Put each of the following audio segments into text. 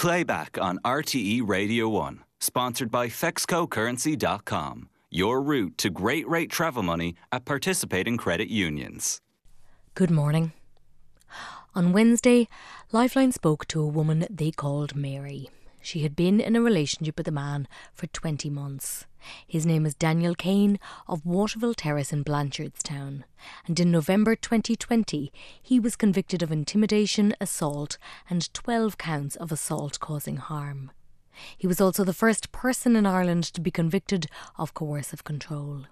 Playback on RTE Radio 1, sponsored by FexcoCurrency.com. Your route to great rate travel money at participating credit unions. Good morning. On Wednesday, Lifeline spoke to a woman they called Mary. She had been in a relationship with a man for 20 months. His name is Daniel Kane of Waterville Terrace in Blanchardstown. And in November 2020, he was convicted of intimidation, assault, and 12 counts of assault causing harm. He was also the first person in Ireland to be convicted of coercive control.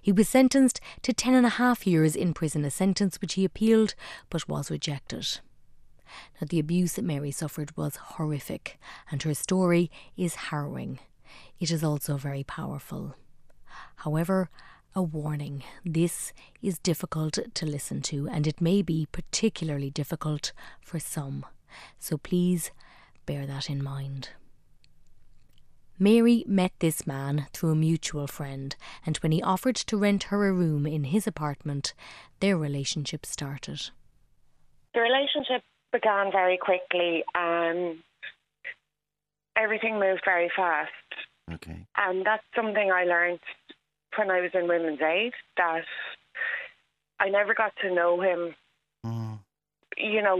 He was sentenced to ten and a half years in prison, a sentence which he appealed but was rejected. Now, the abuse that Mary suffered was horrific, and her story is harrowing. It is also very powerful. However, a warning this is difficult to listen to, and it may be particularly difficult for some. So please bear that in mind. Mary met this man through a mutual friend, and when he offered to rent her a room in his apartment, their relationship started. The relationship began very quickly, and everything moved very fast. Okay. And that's something I learned when I was in women's aid that I never got to know him. Mm. You know,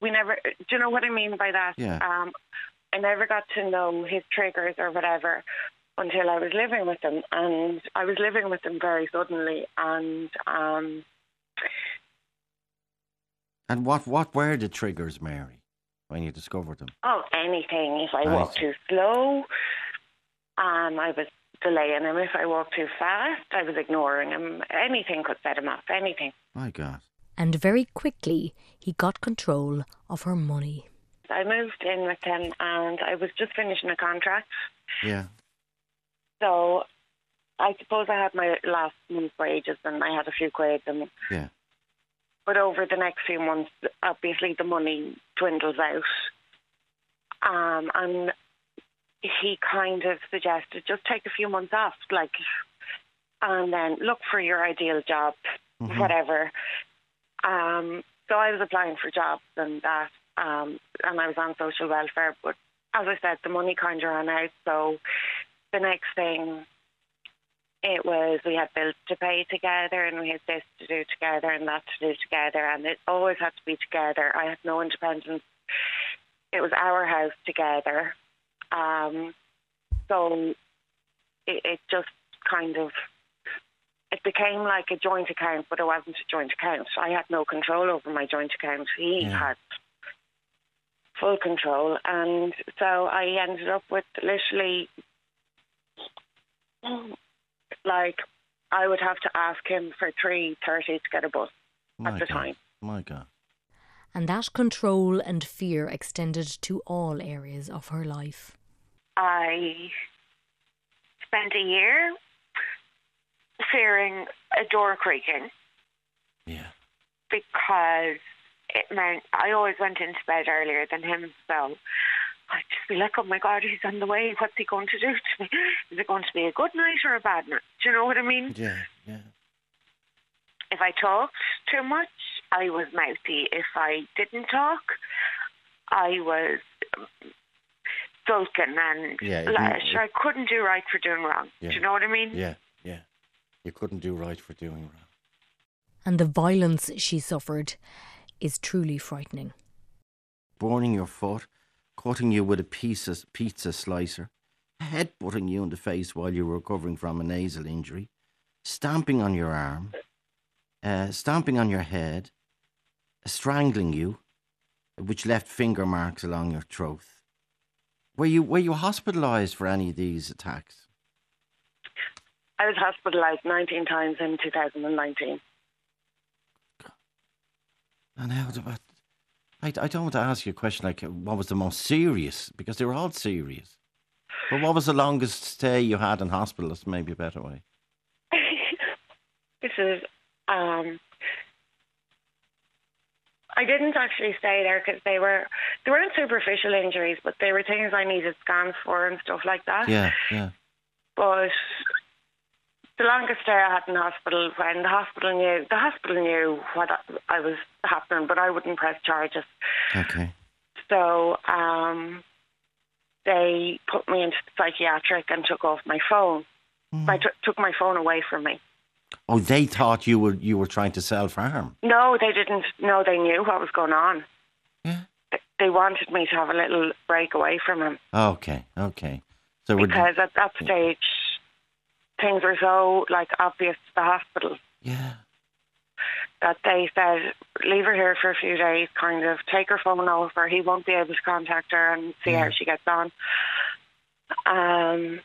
we never. Do you know what I mean by that? Yeah. Um, I never got to know his triggers or whatever until I was living with him, and I was living with him very suddenly, and um, And what, what were the triggers, Mary, when you discovered them? oh, anything. If I Right. walked too slow, um, I was delaying him. If I walked too fast, I was ignoring him. Anything could set him off. Anything. My God. And very quickly, he got control of her money. I moved in with him, and I was just finishing a contract. Yeah. So I suppose I had my last month's wages and I had a few quid. And, Yeah. But over the next few months, obviously the money dwindles out. Um, and he kind of suggested just take a few months off, like, and then look for your ideal job, Mhm. whatever. Um, so I was applying for jobs and that, um, and I was on social welfare. But as I said, the money kind of ran out. So the next thing, it was we had bills to pay together, and we had this to do together, and that to do together, and it always had to be together. I had no independence. It was our house together. Um, so it, it just kind of it became like a joint account, but it wasn't a joint account. I had no control over my joint account. He Yeah. had full control, and so I ended up with literally like I would have to ask him for three thirty to get a bus My at the God. time. My God. And that control and fear extended to all areas of her life. I spent a year fearing a door creaking Yeah. because it meant I always went into bed earlier than him. So I'd just be like, oh my God, he's on the way. What's he going to do to me? Is it going to be a good night or a bad night? Do you know what I mean? Yeah. Yeah. If I talked too much, I was mouthy. If I didn't talk, I was um, sulking and Yeah, it- like, it- I couldn't do right for doing wrong. Yeah. Do you know what I mean? Yeah. Yeah. You couldn't do right for doing wrong. And the violence she suffered is truly frightening. burning your foot, cutting you with a piece of pizza slicer, headbutting you in the face while you were recovering from a nasal injury, stamping on your arm, uh, stamping on your head, strangling you, which left finger marks along your throat. Were you were you hospitalised for any of these attacks? I was hospitalised 19 times in 2019. And how about? I, I don't want to ask you a question like what was the most serious because they were all serious. But what was the longest stay you had in hospital? That's maybe a better way. this is, um, I didn't actually stay there because they were, they weren't superficial injuries, but they were things I needed scans for and stuff like that. Yeah, yeah. But the longest stay I had in hospital when the hospital knew, the hospital knew what I was happening, but I wouldn't press charges. Okay. So um, they put me into psychiatric and took off my phone. Mm. They took took my phone away from me. Oh, they thought you were you were trying to self harm. No, they didn't. No, they knew what was going on. Yeah. They- They wanted me to have a little break away from him Okay, okay. So because at that stage things were so like obvious to the hospital yeah, that they said leave her here for a few days, kind of take her phone over. He won't be able to contact her and see Yeah. how she gets on. Um.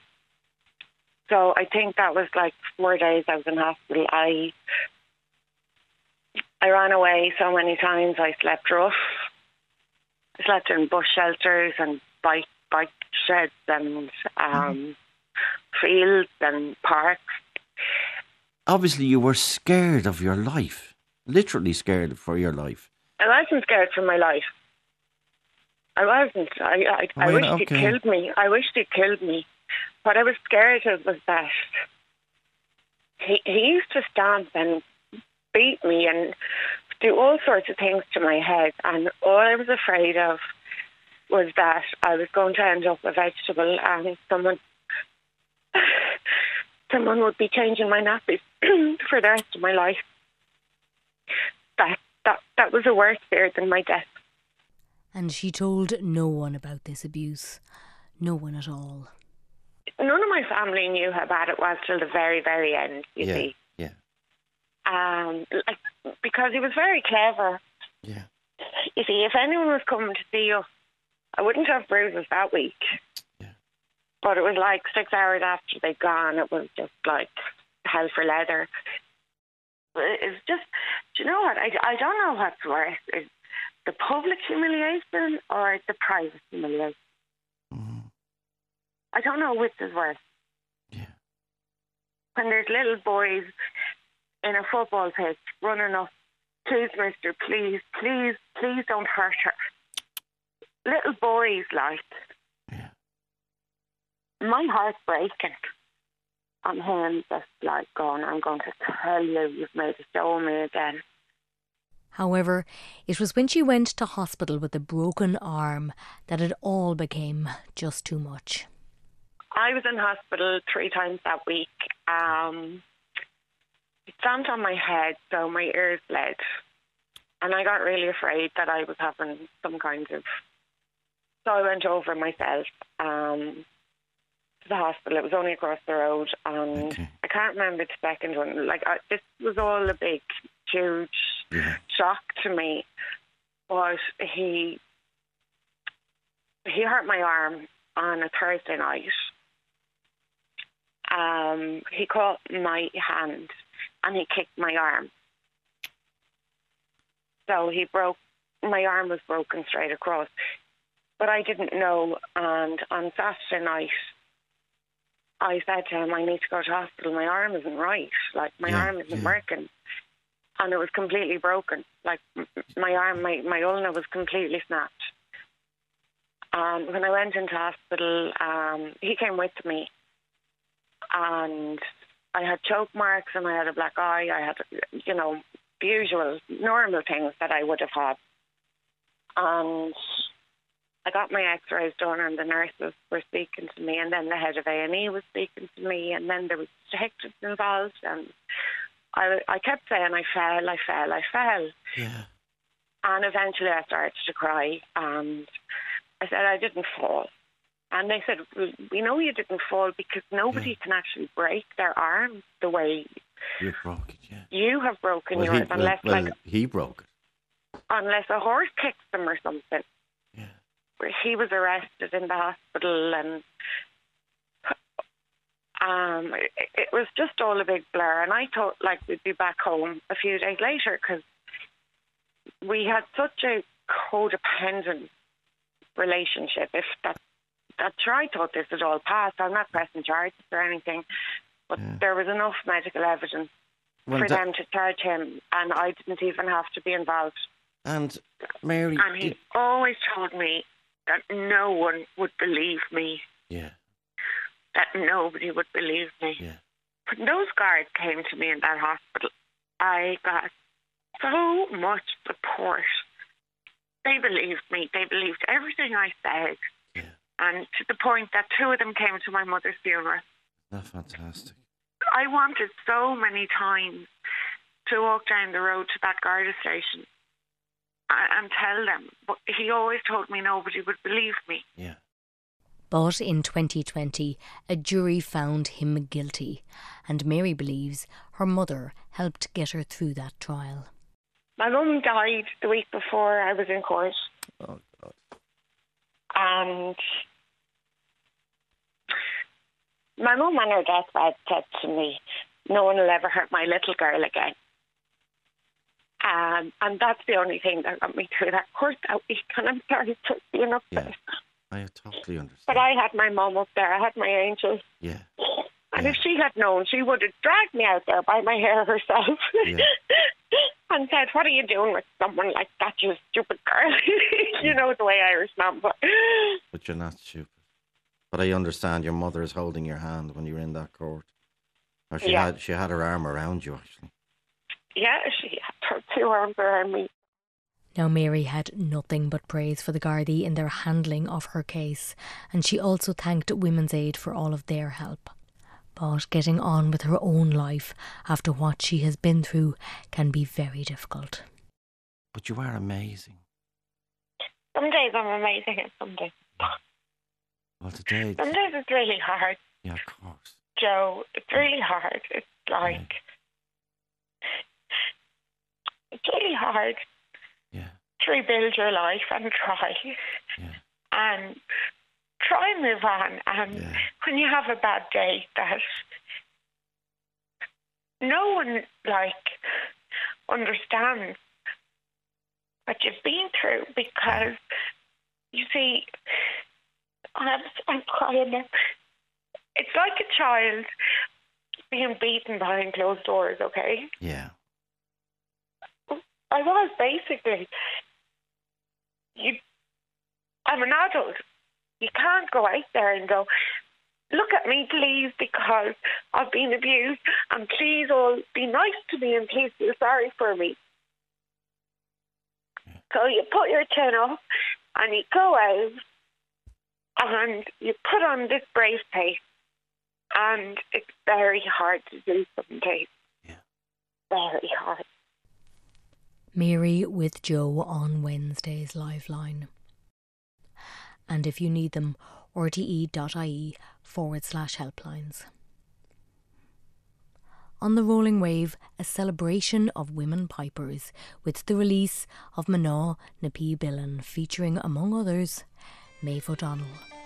So I think that was like four days I was in hospital. I I ran away so many times. I slept rough. I slept in bush shelters and bike bike sheds and um, fields and parks. obviously you were scared of your life, literally scared for your life. I wasn't scared for my life. I wasn't. I I, I wished he'd killed me. I wished he'd killed me. What I was scared of was that he he used to stamp and beat me and do all sorts of things to my head, and all I was afraid of was that I was going to end up a vegetable and someone someone would be changing my nappies for the rest of my life. That that that was a worse fear than my death. And she told no one about this abuse. No one at all. None of my family knew how bad it was till the very, very end. You yeah, see, yeah, um, like, because he was very clever. yeah. You see, if anyone was coming to see us, I wouldn't have bruises that week. But it was like six hours after they'd gone, it was just like hell for leather. It's just, do you know what? I, I don't know what's worse. Is the public humiliation or the private humiliation? Mhm. I don't know which is worse. Yeah. when there's little boys in a football pitch running up, please, mister, please, please, please don't hurt her. Little boys, like. My heart's breaking. I'm him just like going, I'm going to tell you, you've made a show of me again. However, it was when she went to hospital with a broken arm that it all became just too much. I was in hospital three times that week. Um, it stamped on my head, so my ears bled. And I got really afraid that I was having some kind of. So I went over myself um, to the hospital. It was only across the road. And Okay. I can't remember the second one. Like, I, this was all a big, huge Yeah. shock to me. But he he hurt my arm on a Thursday night. Um, he caught my hand and he kicked my arm. So he broke my arm was broken straight across. But I didn't know and on Saturday night I said to him, I need to go to hospital, my arm isn't right. Like my Yeah, arm isn't yeah. working. And it was completely broken. Like my arm my, my ulna was completely snapped. And when I went into hospital, um, he came with me, and I had choke marks and I had a black eye. I had, you know, the usual normal things that I would have had. And I got my X-rays done, and the nurses were speaking to me, and then the head of A and E was speaking to me, and then there was detectives involved, and I, I kept saying I fell, I fell, I fell. Yeah. And eventually I started to cry and I said I didn't fall. And they said, "Well, we know you didn't fall because nobody can actually break their arm the way You broke it, yeah. you have broken Well, he, yours, well, unless well, like he broke it. unless a horse kicks them or something. Where he was arrested in the hospital and um, it, it was just all a big blur. And I thought like we'd be back home a few days later because we had such a codependent relationship. If that, that sure, I thought this had all passed. I'm not pressing charges or anything, but Yeah. there was enough medical evidence Well, for that- them to charge him, and I didn't even have to be involved. and Mary, And he always told me that no one would believe me, yeah, that nobody would believe me. yeah, When those guards came to me in that hospital, I got so much support. they believed me. They believed everything I said. Yeah. And to the point that two of them came to my mother's funeral. That's fantastic. I wanted so many times to walk down the road to that Garda station and tell them, but he always told me nobody would believe me. Yeah. But in 2020, a jury found him guilty, and Mary believes her mother helped get her through that trial. My mum died the week before I was in court, Oh God. and my mum on her deathbed said to me, "No one will ever hurt my little girl again." Um, and that's the only thing that got me through that court that week. And I'm sorry for being upset. Yeah. I totally understand. But I had my mum up there. I had my angel. Yeah. And Yeah. if she had known, she would have dragged me out there by my hair herself Yeah. and said, What are you doing with someone like that, you stupid girl? you know the way Irish man but But you're not stupid. But I understand your mother is holding your hand when you're in that court. Or she had she had her arm around you actually. Yeah, she had her two arms around me. Now, Mary had nothing but praise for the Gardaí in their handling of her case, and she also thanked Women's Aid for all of their help. But getting on with her own life after what she has been through can be very difficult. But you are amazing. Some days I'm amazing and some days. Well today Some days it's really hard, Yeah, of course. Joe. It's really hard. It's like, it's really hard Yeah. to rebuild your life and try. Yeah. and try and move on. And Yeah. when you have a bad day, that no one like understands what you've been through because you see, I'm, I'm crying now. It's like a child being beaten behind closed doors. Okay, Yeah. I was basically. You, I'm an adult. You can't go out there and go, look at me, please, because I've been abused, and please all be nice to me and please feel sorry for me. So you put your chin up and you go out and you put on this brave face, and it's very hard to do some days. Yeah. Very hard. Mary with Joe on Wednesday's Lifeline. And if you need them, rte.ie forward slash helplines. On the Rolling Wave, a celebration of women pipers with the release of Manaw Napi Billen featuring, among others, Maeve O'Donnell.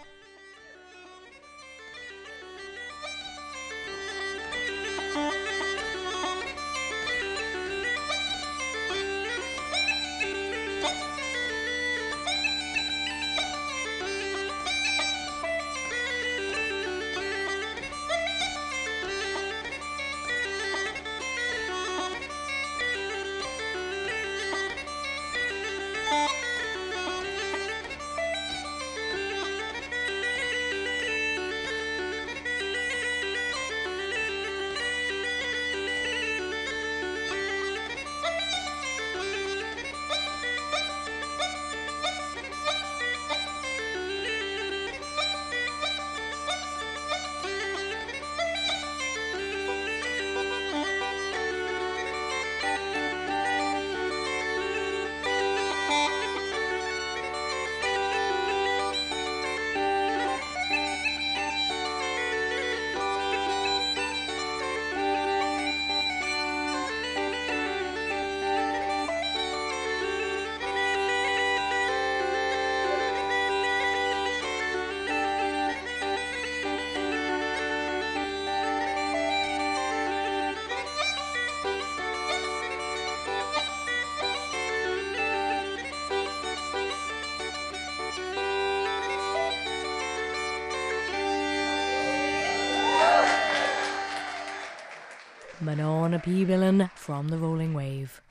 Manona P. Billen from the Rolling Wave.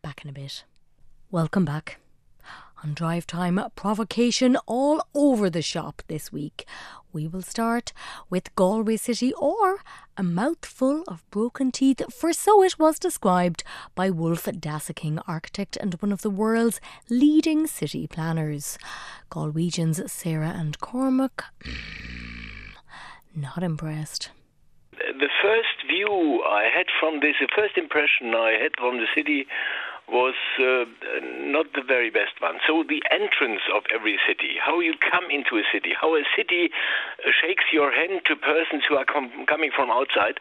Back in a bit. Welcome back. On drive time provocation all over the shop this week. We will start with Galway City or a mouthful of broken teeth, for so it was described by Wulf Daseking, architect and one of the world's leading city planners. Galwegians Sarah and Cormac, not impressed the first view I had from this, the first impression I had from the city was uh, not the very best one. So the entrance of every city, how you come into a city, how a city shakes your hand to persons who are com- coming from outside,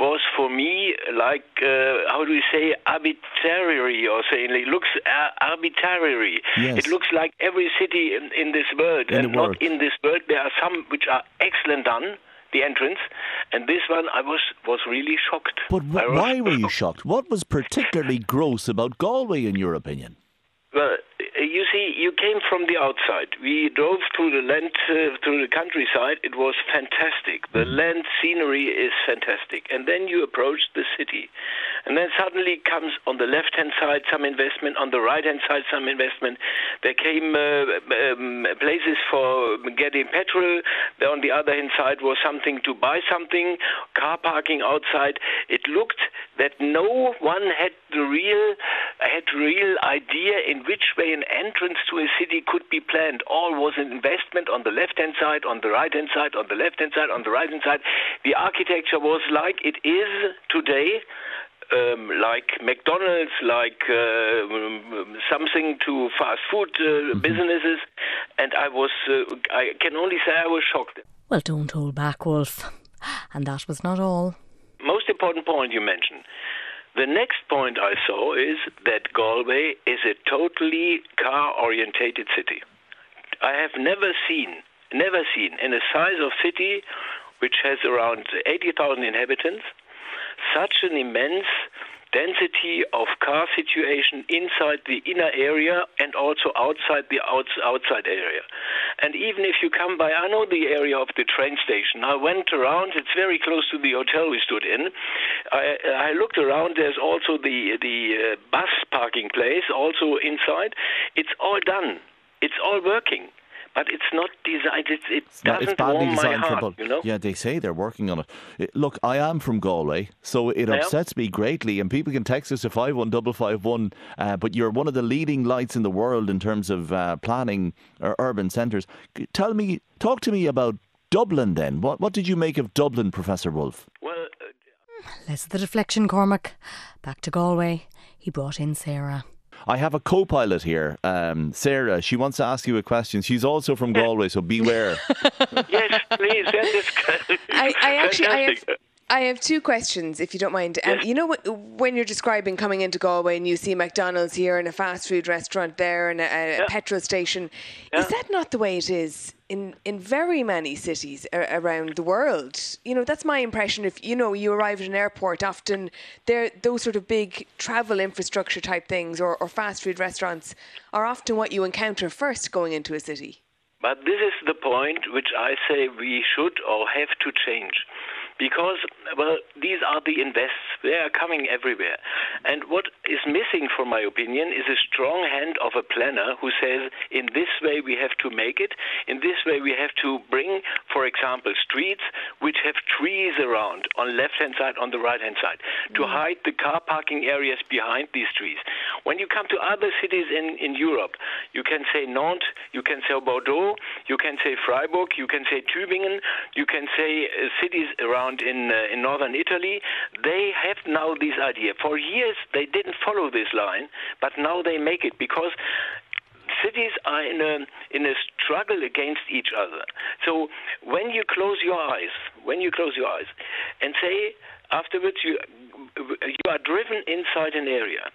was for me like uh, how do we say arbitrary or saying it looks uh, arbitrary. Yes. It looks like every city in, in this world, In and world. not in this world. There are some which are excellent done. The entrance, and this one I was was really shocked. But wh- was why were you shocked? What was particularly gross about Galway, in your opinion? Well, you see, you came from the outside. We drove through the land, uh, through the countryside. It was fantastic. The land scenery is fantastic. And then you approach the city. And then suddenly comes on the left hand side some investment, on the right hand side some investment. There came uh, um, places for getting petrol. There on the other hand side was something to buy something, car parking outside. It looked that no one had the real had real idea in which way an entrance to a city could be planned. All was an investment on the left hand side, on the right hand side, on the left hand side, on the right hand side. The architecture was like it is today. Um, like McDonald's, like uh, um, something to fast food uh, businesses, and I was, uh, I can only say I was shocked. Well, don't hold back, Wulf. And that was not all. most important point you mentioned. The next point I saw is that Galway is a totally car orientated city. I have never seen, never seen in a size of city which has around 80,000 inhabitants, such an immense density of car situation inside the inner area and also outside the outs- outside area. And even if you come by, I know the area of the train station. I went around. It's very close to the hotel we stood in. I, I looked around. There's also the the uh, bus parking place also inside. It's all done. It's all working. But it's not designed. It, it It's, not, doesn't it's badly warm my designed heart, for you know. Yeah, they say they're working on it. It- Look, I am from Galway, so it Yeah. upsets me greatly. And people can text us at five one double five one. Uh, but you're one of the leading lights in the world in terms of uh, planning uh, urban centres. Tell me, talk to me about Dublin. Then, what what did you make of Dublin, Professor Wolfe? Well, uh, Less of the deflection, Cormac. Back to Galway. He brought in Sarah. I have a co-pilot here, um, Sarah. She wants to ask you a question. She's also from Galway, so beware. yes, please. That is I, I actually I have fantastic. I have two questions, if you don't mind. Um, you know, when you're describing coming into Galway and you see McDonald's here and a fast food restaurant there and a, a Yeah. petrol station, Yeah. is that not the way it is in in very many cities a- around the world? You know, that's my impression. If you know you arrive at an airport, often there those sort of big travel infrastructure type things or, or fast food restaurants are often what you encounter first going into a city. But this is the point which I say we should or have to change. Because, well, these are the invests. They are coming everywhere. And what is missing, from my opinion, is a strong hand of a planner who says, in this way we have to make it, in this way we have to bring, for example, streets which have trees around on left hand side, on the right hand side, to hide the car parking areas behind these trees. When you come to other cities in, in Europe, you can say Nantes, you can say Bordeaux, you can say Freiburg, you can say Tübingen, you can say uh, cities around in uh, in northern Italy. They have now this idea. For years they didn't follow this line, but now they make it because cities are in a in a struggle against each other. So when you close your eyes, when you close your eyes, and say afterwards you you are driven inside an area,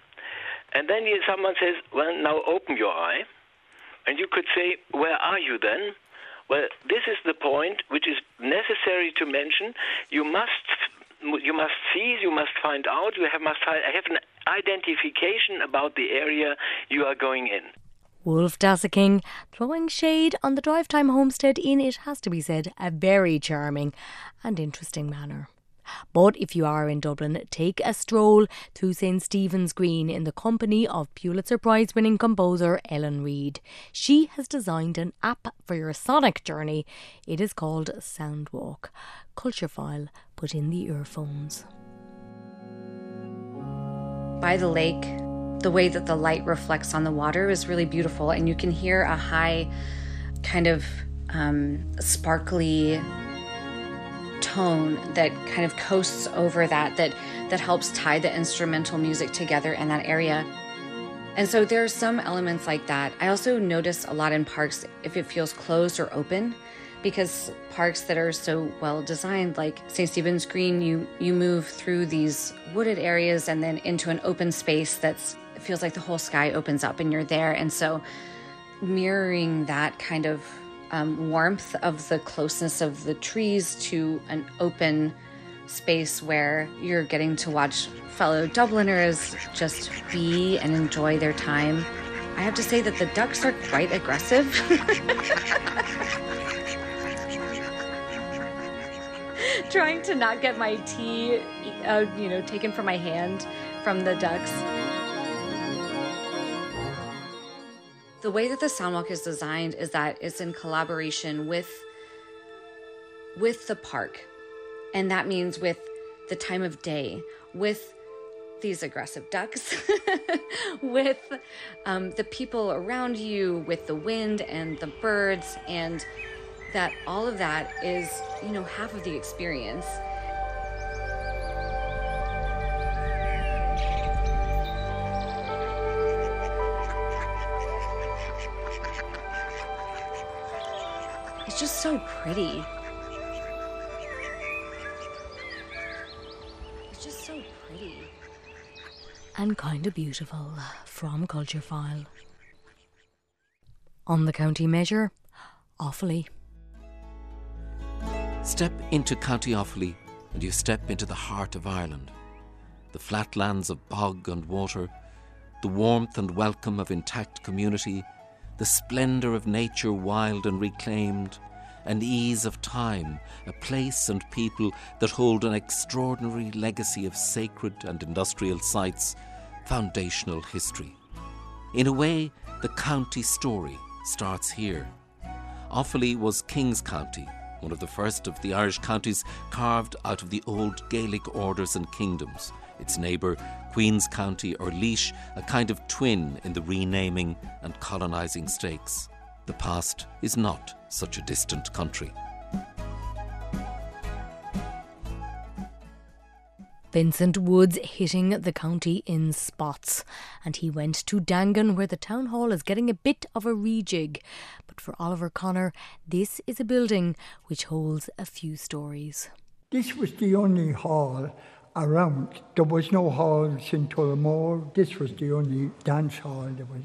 and then someone says, "Well, now open your eye," and you could say, "Where are you then?" Well, this is the point which is necessary to mention. You must you must seize, you must find out, you have, must have an identification about the area you are going in. Wulf Daseking throwing shade on the drive time homestead in, it has to be said, a very charming and interesting manner. But if you are in Dublin, take a stroll through St Stephen's Green in the company of Pulitzer Prize winning composer Ellen Reid. She has designed an app for your sonic journey. It is called Soundwalk. Culture File, put in the earphones. By the lake, the way that the light reflects on the water is really beautiful, and you can hear a high, kind of um, sparkly tone that kind of coasts over that that that helps tie the instrumental music together in that area. And so there are some elements like that. I also notice a lot in parks if it feels closed or open because parks that are so well designed like St. Stephen's Green you you move through these wooded areas and then into an open space that's feels like the whole sky opens up and you're there and so mirroring that kind of um, warmth of the closeness of the trees to an open space where you're getting to watch fellow Dubliners just be and enjoy their time. I have to say that the ducks are quite aggressive. Trying to not get my tea, uh, you know, taken from my hand from the ducks. The way that the Soundwalk is designed is that it's in collaboration with with the park. And that means with the time of day, with these aggressive ducks, with um, the people around you, with the wind and the birds, and that all of that is, you know, half of the experience. So pretty. It's just so pretty. And kinda beautiful uh, from Culture File. On the county measure, Offaly. Step into County Offaly and you step into the heart of Ireland. The flatlands of bog and water, the warmth and welcome of intact community, the splendour of nature wild and reclaimed, and ease of time, a place and people that hold an extraordinary legacy of sacred and industrial sites, foundational history. In a way, the county story starts here. Offaly was King's County, one of the first of the Irish counties carved out of the old Gaelic orders and kingdoms. Its neighbour, Queen's County or Laois, a kind of twin in the renaming and colonising stakes. The past is not such a distant country. Vincent Woods hitting the county in spots. And he went to Daingean, where the town hall is getting a bit of a rejig. But for Oliver Connor, this is a building which holds a few stories. This was the only hall around. There was no halls in Tullamore. This was the only dance hall there was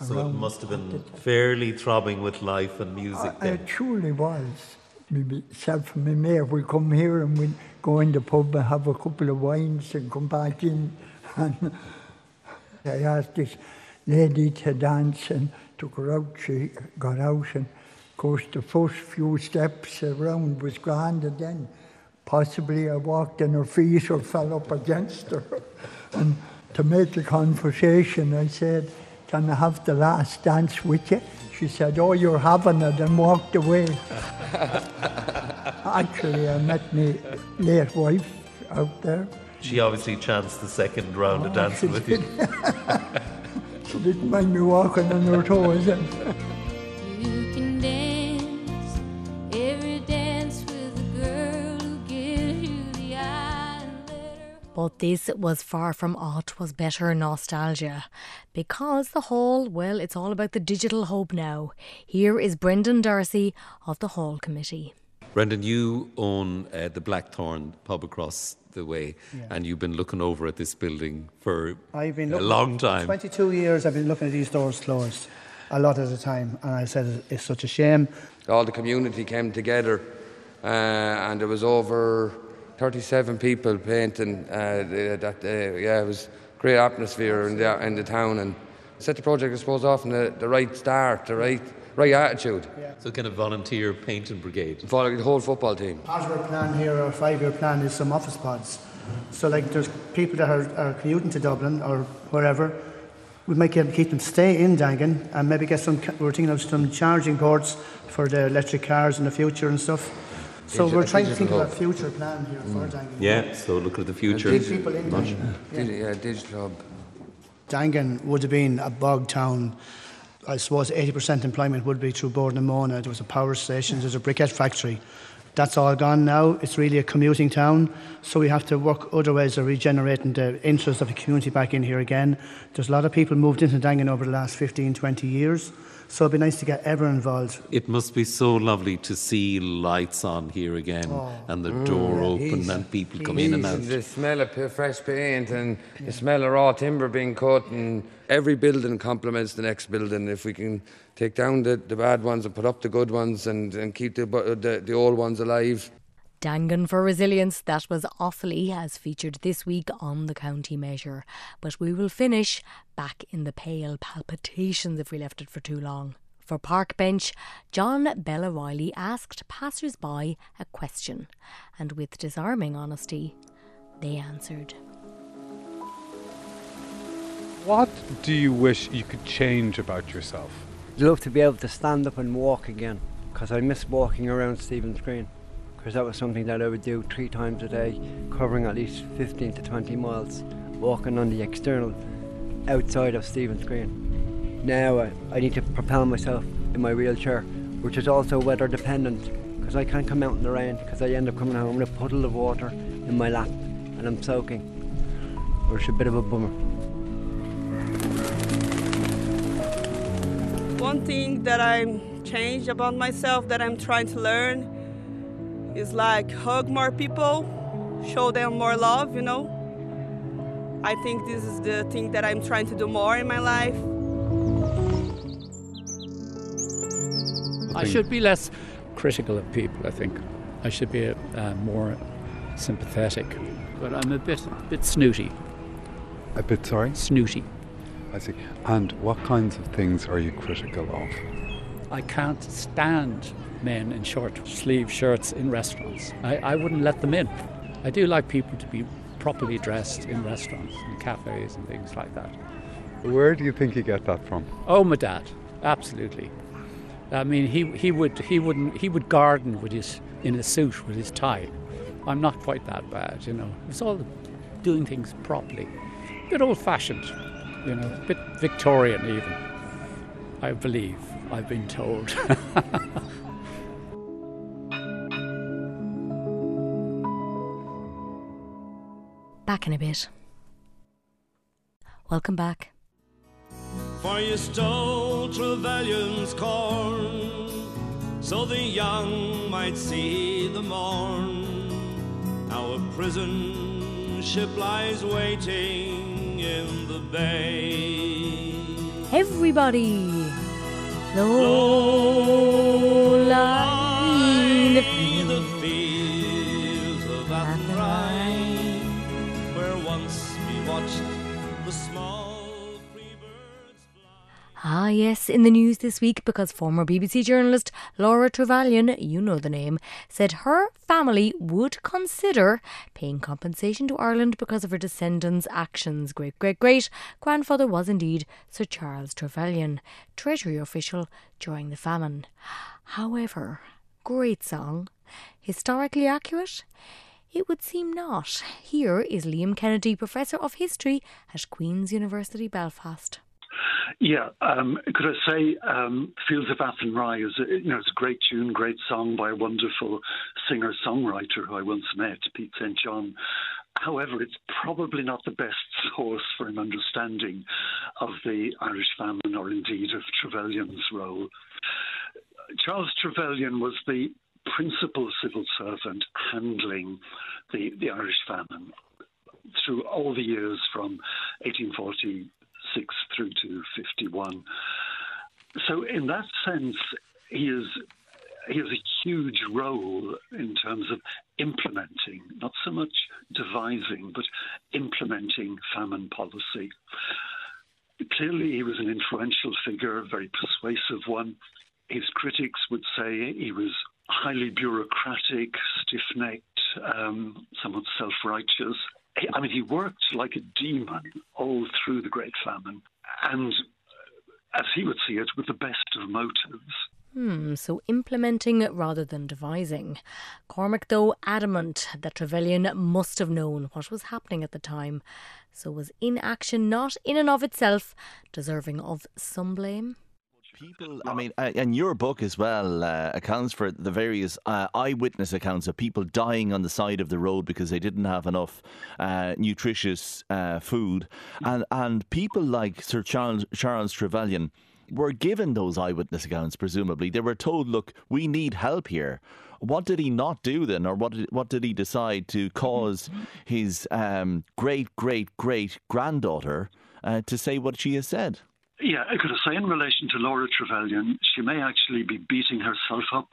around. So it must have been fairly throbbing with life and music Uh, then. It truly was. Myself and my mate would come here and we'd go in the pub and have a couple of wines and come back in. And I asked this lady to dance and took her out. She got out and of course the first few steps around was grand and then possibly I walked on her feet or fell up against her. And to make the conversation, I said, Can I have the last dance with you? She said, Oh, you're having it, and walked away. Actually, I met my late wife out there. She obviously chanced the second round of Oh, dancing with you. did. She didn't mind me walking on her toes. But this was far from aught was better nostalgia. Because the Hall, well, it's all about the digital hope now. Here is Brendan Darcy of the Hall Committee. Brendan, you own uh, the Blackthorn pub across the way, Yeah. and you've been looking over at this building for I've been a long time. 22 years I've been looking at these doors closed, a lot at a time, and I said it's such a shame. all the community came together uh, and there was over 37 people painting uh, that day. Yeah, it was great atmosphere in the, in the town and set the project, I suppose, off in the, the right start, the right right attitude. So kind of volunteer painting brigade. Following the whole football team. Part of our plan here, our five-year plan, is some office pods. So, like, there's people that are, are commuting to Dublin or wherever. We might get, keep them stay in Daingean and maybe get some. We're thinking of some charging ports for the electric cars in the future and stuff. So Digital- we're trying to think digital about future plan here for mm. Daingean. Yeah, so look at the future. Keep people in Much. Daingean. Digi- yeah, digital hub. Daingean would have been a bog town. I suppose 80% employment would be through Bord na Móna. There was a power station, there's a briquette factory. That's all gone now. It's really a commuting town. So we have to work other ways of regenerating the interest of the community back in here again. There's a lot of people moved into Daingean over the last 15, 20 years. So it'd be nice to get everyone involved. It must be so lovely to see lights on here again Oh. and the Mm, door yeah, open he's- and people come in and out. The smell of fresh paint and the smell of raw timber being cut, and every building complements the next building. If we can take down the, the bad ones and put up the good ones and, and keep the, the, the old ones alive. Daingean for Resilience, that was Offaly as featured this week on the county measure. But we will finish back in the pale palpitations if we left it for too long. For Park Bench, John Bella Riley asked passers by a question, and with disarming honesty, they answered. What do you wish you could change about yourself? I'd love to be able to stand up and walk again because I miss walking around Stephen's Green because that was something that I would do three times a day, covering at least 15 to 20 miles, walking on the external outside of Stephen's Green. Now I, I need to propel myself in my wheelchair, which is also weather dependent because I can't come out in the rain because I end up coming home with a puddle of water in my lap and I'm soaking, which is a bit of a bummer. One thing that I'm changed about myself that I'm trying to learn is like hug more people, show them more love, you know. I think this is the thing that I'm trying to do more in my life. I should be less critical of people, I think. I should be uh, more sympathetic. But I'm a bit, bit snooty. A bit sorry? Snooty. I see. And what kinds of things are you critical of? I can't stand men in short sleeve shirts in restaurants. I, I wouldn't let them in. I do like people to be properly dressed in restaurants and cafes and things like that. Where do you think you get that from? Oh, my dad, absolutely. I mean, he, he would he wouldn't he would garden with his in a suit with his tie. I'm not quite that bad, you know. It's all doing things properly. A bit old-fashioned, you know, a bit Victorian even. I believe I've been told. Back in a bit. Welcome back. For you stole Trevelyan's corn, so the young might see the morn. Now a prison ship lies waiting in the bay. Everybody! Low line. Ah, yes, in the news this week because former BBC journalist Laura Trevelyan, you know the name, said her family would consider paying compensation to Ireland because of her descendants' actions. Great, great, great grandfather was indeed Sir Charles Trevelyan, Treasury official during the famine. However, great song. Historically accurate? It would seem not. Here is Liam Kennedy, Professor of History at Queen's University Belfast. Yeah, um, could I say um, "Fields of Athenry" is a, you know it's a great tune, great song by a wonderful singer-songwriter who I once met, Pete St John. However, it's probably not the best source for an understanding of the Irish famine or indeed of Trevelyan's role. Charles Trevelyan was the principal civil servant handling the, the Irish famine through all the years from 1846 through to 51. So, in that sense, he is he has a huge role in terms of implementing, not so much devising, but implementing famine policy. Clearly, he was an influential figure, a very persuasive one. his critics would say he was highly bureaucratic, stiff necked, um, somewhat self righteous. I mean, he worked like a demon all through the Great Famine, and as he would see it, with the best of motives. Hmm, so implementing rather than devising. Cormac, though, adamant that Trevelyan must have known what was happening at the time, so was inaction not in and of itself deserving of some blame? People, I mean, uh, and your book as well uh, accounts for the various uh, eyewitness accounts of people dying on the side of the road because they didn't have enough uh, nutritious uh, food, and and people like Sir Charles, Charles Trevelyan were given those eyewitness accounts. Presumably, they were told, "Look, we need help here." What did he not do then, or what did, what did he decide to cause his um, great great great granddaughter uh, to say what she has said? Yeah, I could say in relation to Laura Trevelyan, she may actually be beating herself up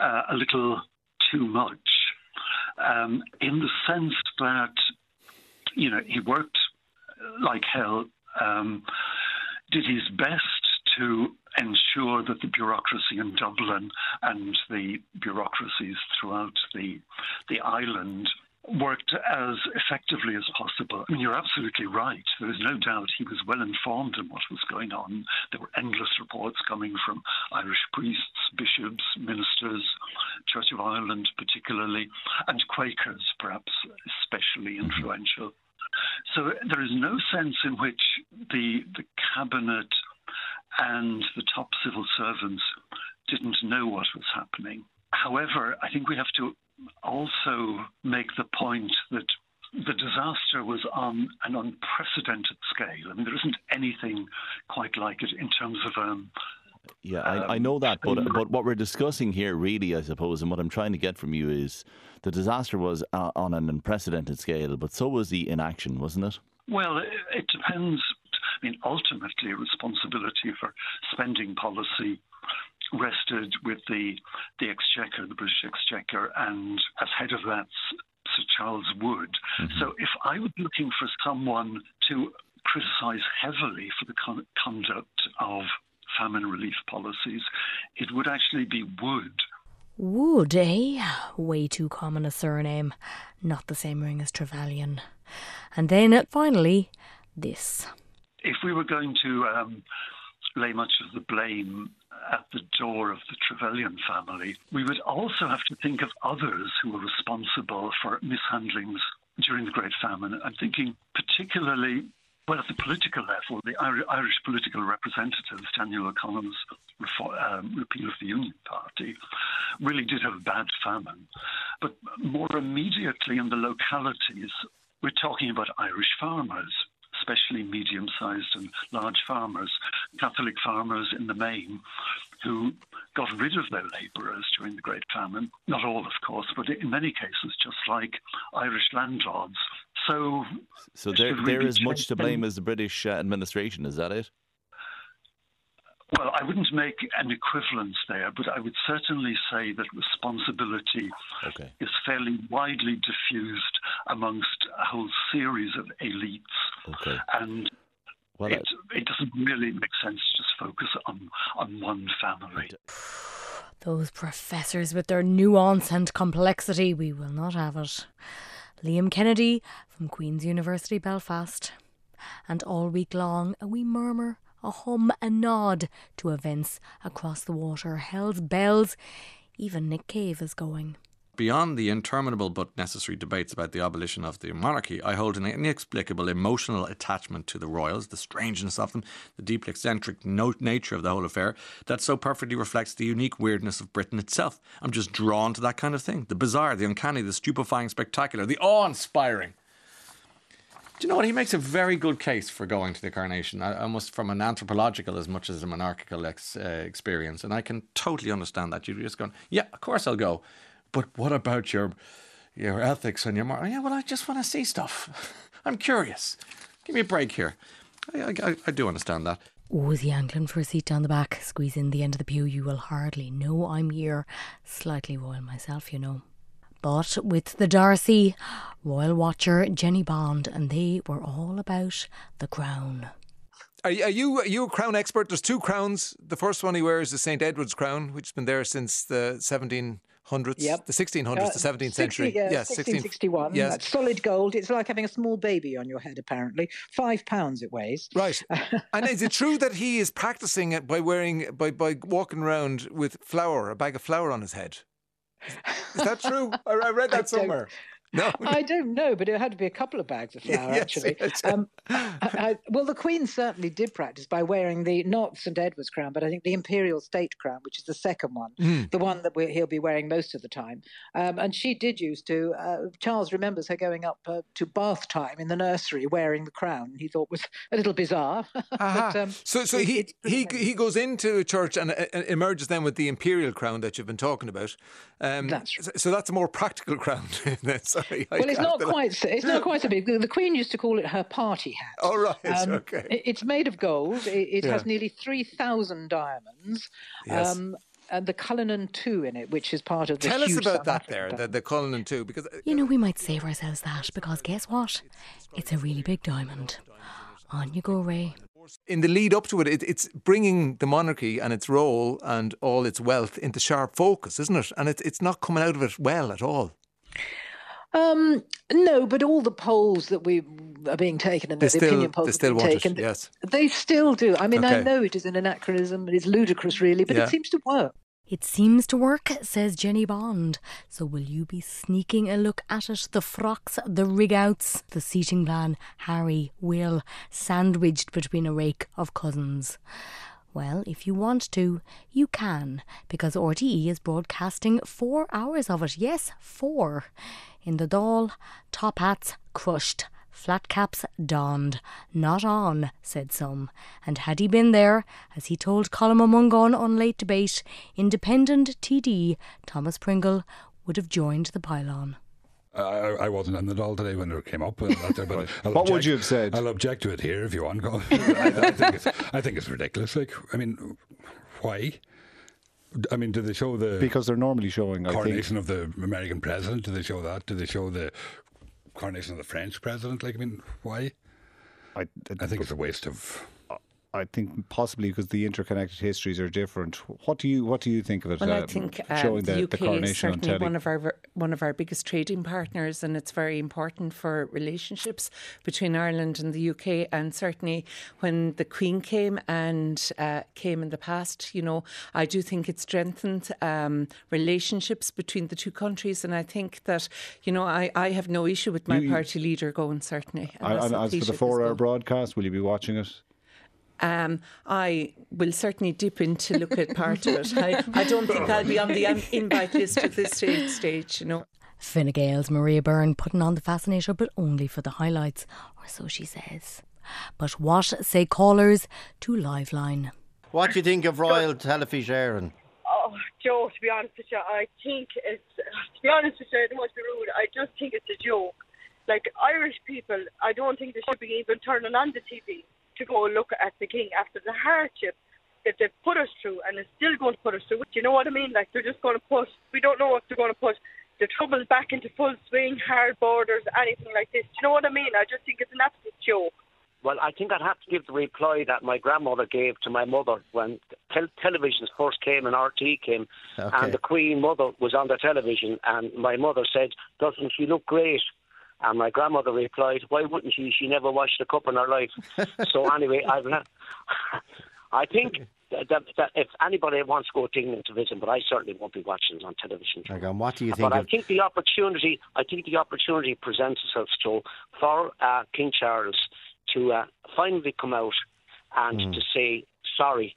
uh, a little too much, um, in the sense that you know he worked like hell, um, did his best to ensure that the bureaucracy in Dublin and the bureaucracies throughout the the island worked as effectively as possible. I mean, you're absolutely right. There is no doubt he was well informed in what was going on. There were endless reports coming from Irish priests, bishops, ministers, Church of Ireland particularly, and Quakers perhaps especially mm-hmm. influential. So there is no sense in which the the cabinet and the top civil servants didn't know what was happening. However, I think we have to also make the point that the disaster was on an unprecedented scale. I mean, there isn't anything quite like it in terms of. Um, Yeah, I, I know that, but but what we're discussing here, really, I suppose, and what I'm trying to get from you is the disaster was uh, on an unprecedented scale, but so was the inaction, wasn't it? Well, it, it depends. I mean, ultimately, responsibility for spending policy rested with the the Exchequer, the British Exchequer, and as head of that, Sir Charles Wood. So, if I was looking for someone to criticise heavily for the con- conduct of famine relief policies, it would actually be Wood. Wood, eh? Way too common a surname. Not the same ring as Trevelyan. And then uh, finally, this. If we were going to um, lay much of the blame at the door of the Trevelyan family, we would also have to think of others who were responsible for mishandlings during the Great Famine. I'm thinking particularly, well, at the political level, the Irish political representatives, Daniel O'Connell's um, repeal of the Union Party, really did have a bad famine. But more immediately in the localities, we're talking about Irish farmers especially medium sized and large farmers, Catholic farmers in the main, who got rid of their labourers during the Great Famine. Not all, of course, but in many cases, just like Irish landlords. So, So there, really is much to blame as the British uh, administration. Is that it? Well, I wouldn't make an equivalence there, but I would certainly say that responsibility is fairly widely diffused amongst a whole series of elites. Okay. And Well, it, it doesn't really make sense to just focus on, on one family. Those professors with their nuance and complexity, we will not have it. Liam Kennedy from Queen's University Belfast. And all week long, a wee murmur, a hum, a nod to events across the water. Hell's bells. Even Nick Cave is going. Beyond the interminable but necessary debates about the abolition of the monarchy, I hold an inexplicable emotional attachment to the royals, the strangeness of them, the deeply eccentric no- nature of the whole affair, that so perfectly reflects the unique weirdness of Britain itself. I'm just drawn to that kind of thing the bizarre, the uncanny, the stupefying, spectacular, the awe inspiring. Do you know what? He makes a very good case for going to the coronation, I- almost from an anthropological as much as a monarchical ex, uh, experience. And I can totally understand that. You're just going, yeah, of course I'll go. But what about your your ethics and your moral? Yeah, well, I just want to see stuff. I'm curious. Give me a break here. I, I, I do understand that. Oh, the angling for a seat down the back. Squeeze in the end of the pew. You will hardly know I'm here. Slightly royal myself, you know. But with the D'Arcy, royal watcher Jennie Bond, and they were all about the crown. Are, you- are you are you a crown expert? There's two crowns. The first one he wears is St Edward's crown, which has been there since the 1700s, Yep. the 1600s, Uh, the 17th 60, century. yeah, yes, 1661. Yes, That's solid gold. It's like having a small baby on your head, apparently. Five pounds it weighs. Right. and is it true that he is practicing it by wearing by by walking around with flour, a bag of flour on his head? Is that true? I, read that somewhere. No. I don't know, but it had to be a couple of bags of flour, Yes, actually. yes. Um, I, I, well, the Queen certainly did practice by wearing the, not St Edward's crown, but I think the Imperial State crown, which is the second one, Mm. the one that we, he'll be wearing most of the time. Um, and she did used to, uh, Charles remembers her going up uh, to bath time in the nursery wearing the crown. He thought was a little bizarre. But, um, so so it- he pretty he he goes into a church and uh, uh, emerges then with the imperial crown that you've been talking about. Um, That's so, so that's a more practical crown. Sorry. I Well, it's can't quite. so- It's not quite so big. The the Queen used to call it her party hat. Oh right. Um, okay. it- It's made of gold. It, it has nearly three thousand diamonds. Yes. Um, and the Cullinan two in it, which is part of the Tell us about that there, the, the Cullinan two, because uh, You know, we might save ourselves that because guess what? It's a really big diamond. On you go, Ray. in the lead up to it, it, it's bringing the monarchy and its role and all its wealth into sharp focus, isn't it? And it's it's not coming out of it well at all. Um, no, but all the polls that we are being taken and They the still- opinion polls they are still being want it, taken, yes. they still do. I mean, I know it is an anachronism. It is ludicrous, really, but Yeah. it seems to work. It seems to work, says Jennie Bond. So will you be sneaking a look at it? The frocks, the rig outs, the seating plan, Harry, Will, sandwiched between a rake of cousins. Well, if you want to, you can, because RTE is broadcasting four hours of it. Yes, four. In the Dáil, top hats crushed, flat caps donned. Not on, said some. And had he been there, as he told Colin Mungon on Late Debate, independent TD Thomas Pringle would have joined the pylon. I, I wasn't in the Dáil today when it came up. and that there, but I'll What would you have said? I'll object to it here if you want. I, I think it's, I think it's ridiculous. Like, I mean, why? I mean, do they show the Because they're normally showing, I think, coronation of the American president? Do they show that? Do they show the coronation of the French president? Like, I mean, why? I, I think it's a waste of. I think possibly because the interconnected histories are different. What do you What do you think of it? Well, I uh, think um, showing the, the, UK the is coronation on certainly telly. one of our one of our biggest trading partners, and it's very important for relationships between Ireland and the UK. And certainly, when the Queen came and uh, came in the past, you know, I do think it strengthened um, relationships between the two countries. And I think that, you know, I, I have no issue with my You- party leader going certainly. and And- as for the four-hour broadcast, will you be watching it? Um, I will certainly dip in to look at part of it. I, I don't think I'll be on the um, invite list at this stage, stage you know. Fine Gael's Maria Byrne putting on the fascinator, but only for the highlights, or so she says. But what say callers to Liveline? What do you think of Royal Teilifís Éireann? Oh, Joe, to be honest with you, I think it's, to be honest with you, I don't want to be rude, I just think it's a joke. Like, Irish people, I don't think they should be even turning on the TV to go look at the King after the hardship that they've put us through and is still going to put us through. Do you know what I mean? Like, they're just going to put, we don't know if they're going to put the trouble back into full swing, hard borders, anything like this. Do you know what I mean? I just think it's an absolute joke. Well, I think I'd have to give the reply that my grandmother gave to my mother when tel- televisions first came and RTE came, Okay. and the Queen Mother was on the television, and my mother said, "Doesn't she look great?" And my grandmother replied, "Why wouldn't she? She never washed a cup in her life." so anyway, I've not, I think that, that, if anybody wants to go to England to visit, but I certainly won't be watching it on television. Okay, and what do you think But I think the opportunity, I think the opportunity presents itself, Joe, for uh, King Charles to uh, finally come out and Mm. to say sorry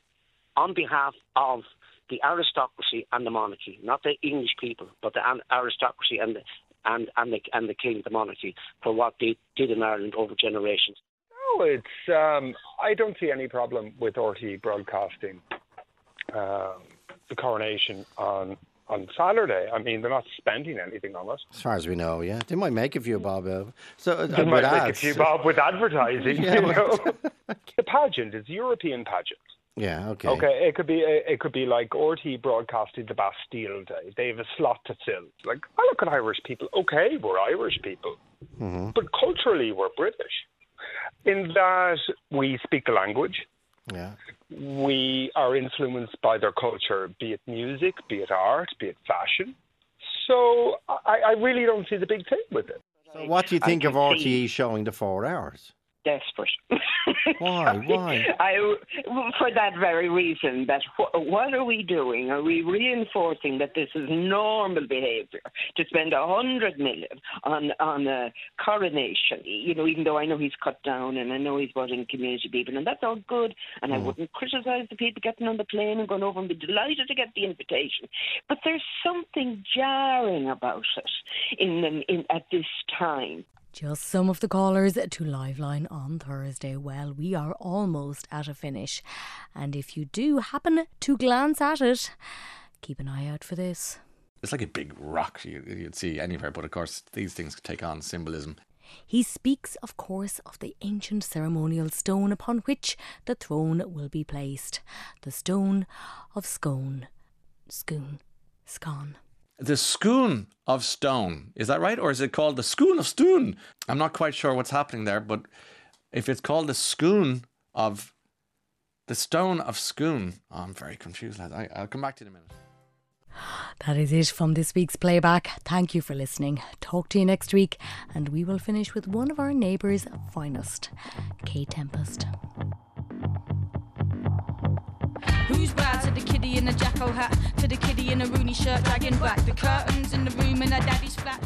on behalf of the aristocracy and the monarchy, not the English people, but the aristocracy and the and and the and the king, the monarchy, for what they did in Ireland over generations. No, it's. Um, I don't see any problem with RTE broadcasting um, the coronation on on Saturday. I mean, they're not spending anything on it. As far as we know, yeah, they might make a few bob. Uh, so uh, They with might make a few bob with advertising. Yeah, you know? the pageant is a European pageant. Yeah, okay. Okay, it could be it could be like RTE broadcasting the Bastille Day. They have a slot to fill. Like I look at Irish people. Okay, we're Irish people, Mhm. but culturally we're British. in that we speak the language. Yeah. We are influenced by their culture, be it music, be it art, be it fashion. So I, I really don't see the big thing with it. So what do you think of RTE showing the four hours? Desperate. Why? Why? I, for that very reason, that wh- what are we doing? Are we reinforcing that this is normal behaviour to spend a hundred million on on a coronation? You know, even though I know he's cut down and I know he's brought in community people, and that's all good. And I mm. wouldn't criticise the people getting on the plane and going over and be delighted to get the invitation. But there's something jarring about it in, in, in at this time. Just some of the callers to Liveline on Thursday. Well, we are almost at a finish. And if you do happen to glance at it, keep an eye out for this. It's like a big rock you, you'd see anywhere, but of course, these things take on symbolism. He speaks, of course, of the ancient ceremonial stone upon which the throne will be placed. The stone of scone. Scone. Scone. The Schoon of Stone. Is that right? Or is it called the Schoon of Stone? I'm not quite sure what's happening there, but if it's called the Schoon of the Stone of Schoon, oh, I'm very confused. I, I'll come back to you in a minute. That is it from this week's playback. Thank you for listening. Talk to you next week, and we will finish with one of our neighbours' finest, Kate Tempest who's to the kiddie in a Jacko hat, to the kiddie in a Rooney shirt, dragging back the curtains in the room in her daddy's flat.